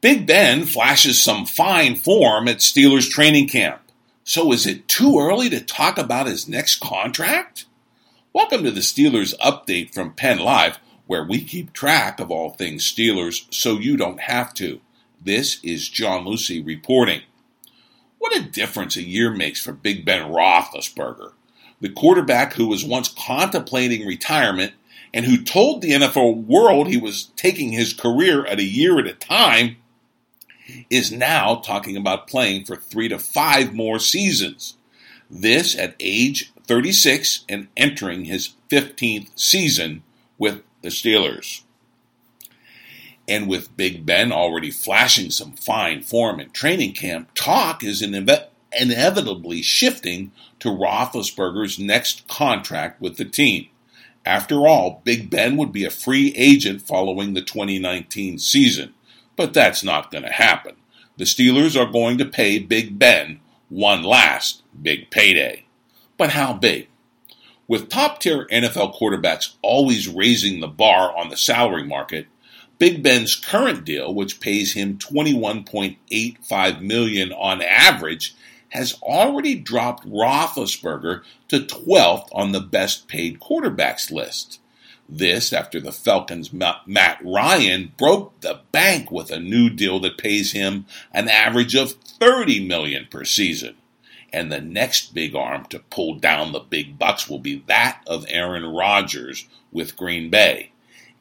Big Ben flashes some fine form at Steelers training camp. So is it too early to talk about his next contract? Welcome to the Steelers update from Penn Live, where we keep track of all things Steelers so you don't have to. This is John Luciew reporting. What a difference a year makes for Big Ben Roethlisberger, the quarterback who was once contemplating retirement and who told the NFL world he was taking his career at a year at a time is now talking about playing for three to five more seasons. This at age 36 and entering his 15th season with the Steelers. And with Big Ben already flashing some fine form in training camp, talk is inevitably shifting to Roethlisberger's next contract with the team. After all, Big Ben would be a free agent following the 2019 season. But that's not going to happen. The Steelers are going to pay Big Ben one last big payday. But how big? With top tier NFL quarterbacks always raising the bar on the salary market, Big Ben's current deal, which pays him 21.85 million on average, has already dropped Roethlisberger to 12th on the best paid quarterbacks list. This after the Falcons' Matt Ryan broke the bank with a new deal that pays him an average of 30 million per season. And the next big arm to pull down the big bucks will be that of Aaron Rodgers with Green Bay.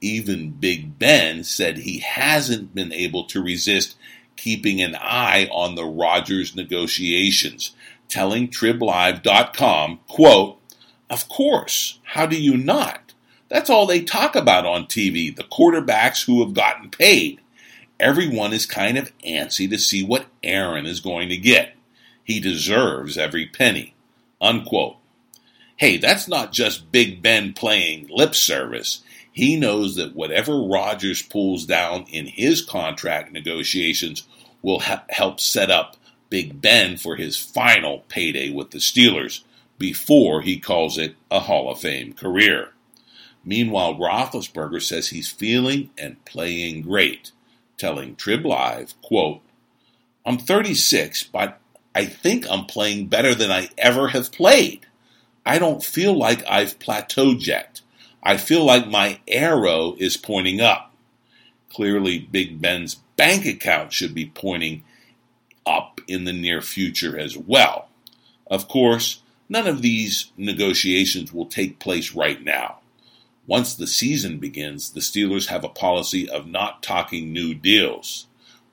Even Big Ben said he hasn't been able to resist keeping an eye on the Rodgers negotiations, telling TribLive.com, quote, Of course, how do you not? That's all they talk about on TV, the quarterbacks who have gotten paid. Everyone is kind of antsy to see what Aaron is going to get. He deserves every penny. Unquote. Hey, that's not just Big Ben playing lip service. He knows that whatever Rodgers pulls down in his contract negotiations will ha- help set up Big Ben for his final payday with the Steelers before he calls it a Hall of Fame career. Meanwhile, Roethlisberger says he's feeling and playing great, telling Trib Live, quote, I'm 36, but I think I'm playing better than I ever have played. I don't feel like I've plateaued yet. I feel like my arrow is pointing up. Clearly, Big Ben's bank account should be pointing up in the near future as well. Of course, none of these negotiations will take place right now. Once the season begins, the Steelers have a policy of not talking new deals.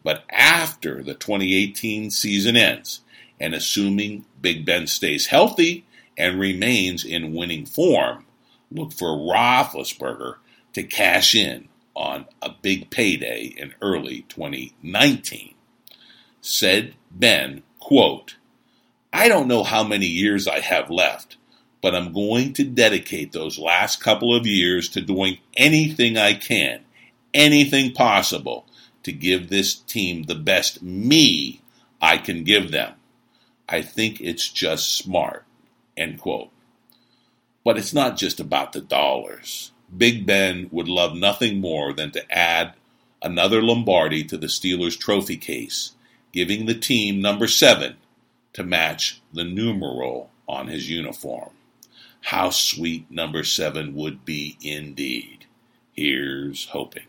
But after the 2018 season ends, and assuming Big Ben stays healthy and remains in winning form, look for Roethlisberger to cash in on a big payday in early 2019. Said Ben, quote, I don't know how many years I have left, but I'm going to dedicate those last couple of years to doing anything I can, anything possible to give this team the best me I can give them. I think it's just smart. End quote. But it's not just about the dollars. Big Ben would love nothing more than to add another Lombardi to the Steelers trophy case, giving the team number seven to match the numeral on his uniform. How sweet number seven would be indeed. Here's hoping.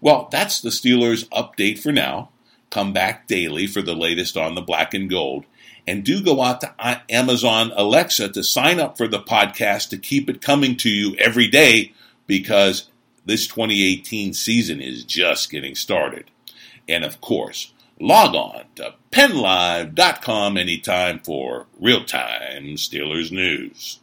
Well, that's the Steelers update for now. Come back daily for the latest on the black and gold. And do go out to Amazon Alexa to sign up for the podcast to keep it coming to you every day because this 2018 season is just getting started. And of course, log on to pennlive.com anytime for real time Steelers news.